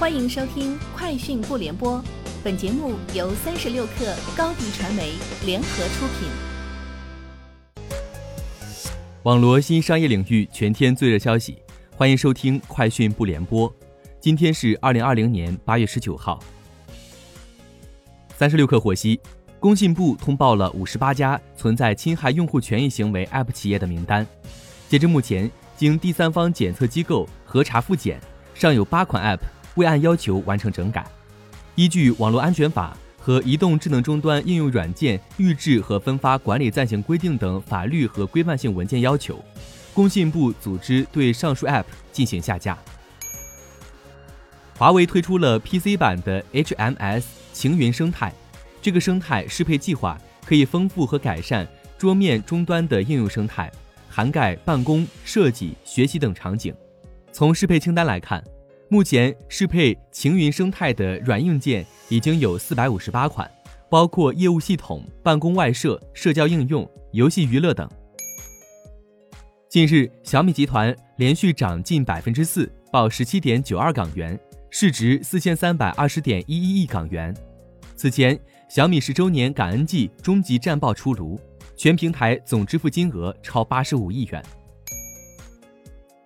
欢迎收听《快讯不联播》，本节目由三十六克高低传媒联合出品。网罗新商业领域全天最热消息，欢迎收听《快讯不联播》。今天是二零二零年八月十九号。三十六氪获悉，工信部通报了五十八家存在侵害用户权益行为 App 企业的名单。截至目前，经第三方检测机构核查复检，尚有八款 App 未按要求完成整改。依据《网络安全法》和《移动智能终端应用软件预制和分发管理暂行规定》等法律和规范性文件要求，工信部组织对上述 App 进行下架。华为推出了 PC 版的 HMS 晴云生态，这个生态适配计划可以丰富和改善桌面终端的应用生态，涵盖办公、设计、学习等场景。从适配清单来看，目前适配晴云生态的软硬件已经有四百五十八款，包括业务系统、办公外设、社交应用、游戏娱乐等。近日，小米集团连续涨近百分之四，报十七点九二港元。市值四千三百二十点一一亿港元。此前，小米十周年感恩季终极战报出炉，全平台总支付金额超八十五亿元。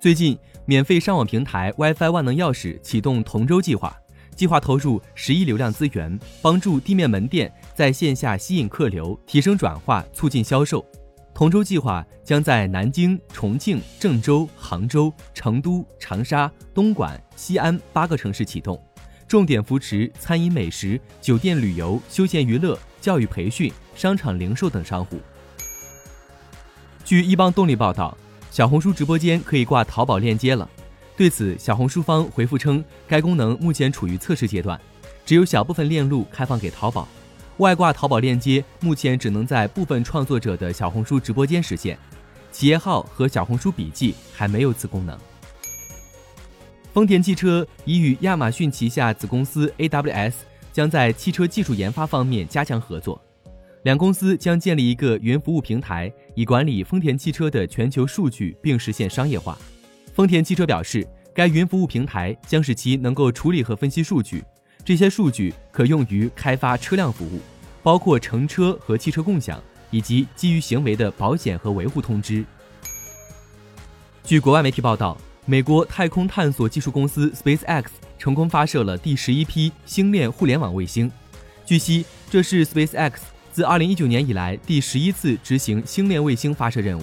最近，免费上网平台 WiFi 万能钥匙启动同舟计划，计划投入十亿流量资源，帮助地面门店在线下吸引客流，提升转化，促进销售。同舟计划将在南京、重庆、郑州、杭州、成都、长沙、东莞、西安八个城市启动，重点扶持餐饮美食、酒店旅游、休闲娱乐、教育培训、商场零售等商户。据一邦动力报道，小红书直播间可以挂淘宝链接了。对此，小红书方回复称，该功能目前处于测试阶段，只有小部分链路开放给淘宝。外挂淘宝链接目前只能在部分创作者的小红书直播间实现，企业号和小红书笔记还没有此功能。丰田汽车已与亚马逊旗下子公司 AWS 将在汽车技术研发方面加强合作，两公司将建立一个云服务平台，以管理丰田汽车的全球数据并实现商业化。丰田汽车表示，该云服务平台将使其能够处理和分析数据。这些数据可用于开发车辆服务，包括乘车和汽车共享，以及基于行为的保险和维护通知。据国外媒体报道，美国太空探索技术公司 SpaceX 成功发射了第十一批星链互联网卫星。据悉，这是 SpaceX 自2019年以来第十一次执行星链卫星发射任务。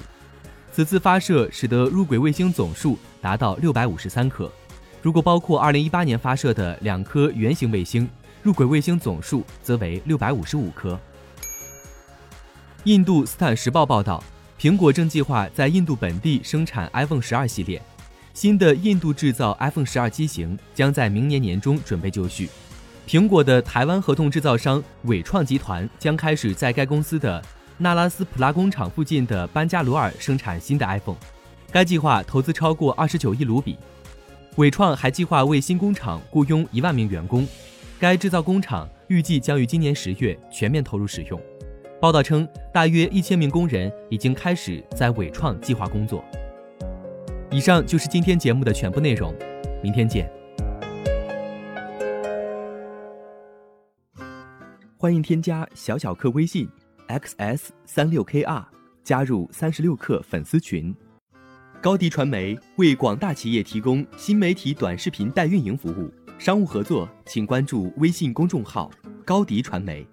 此次发射使得入轨卫星总数达到653颗。如果包括2018年发射的两颗圆形卫星，入轨卫星总数则为655颗。印度《斯坦时报》报道，苹果正计划在印度本地生产 iPhone 12系列，新的印度制造 iPhone 12机型将在明年年中准备就绪。苹果的台湾合同制造商伟创集团将开始在该公司的纳拉斯普拉工厂附近的班加罗尔生产新的 iPhone，该计划投资超过29亿卢比。伟创还计划为新工厂雇佣一万名员工，该制造工厂预计将于今年十月全面投入使用。报道称，大约一千名工人已经开始在伟创计划工作。以上就是今天节目的全部内容，明天见。欢迎添加小小客微信 xs 三六 kr，加入三十六课粉丝群。高迪传媒为广大企业提供新媒体短视频代运营服务，商务合作请关注微信公众号“高迪传媒”。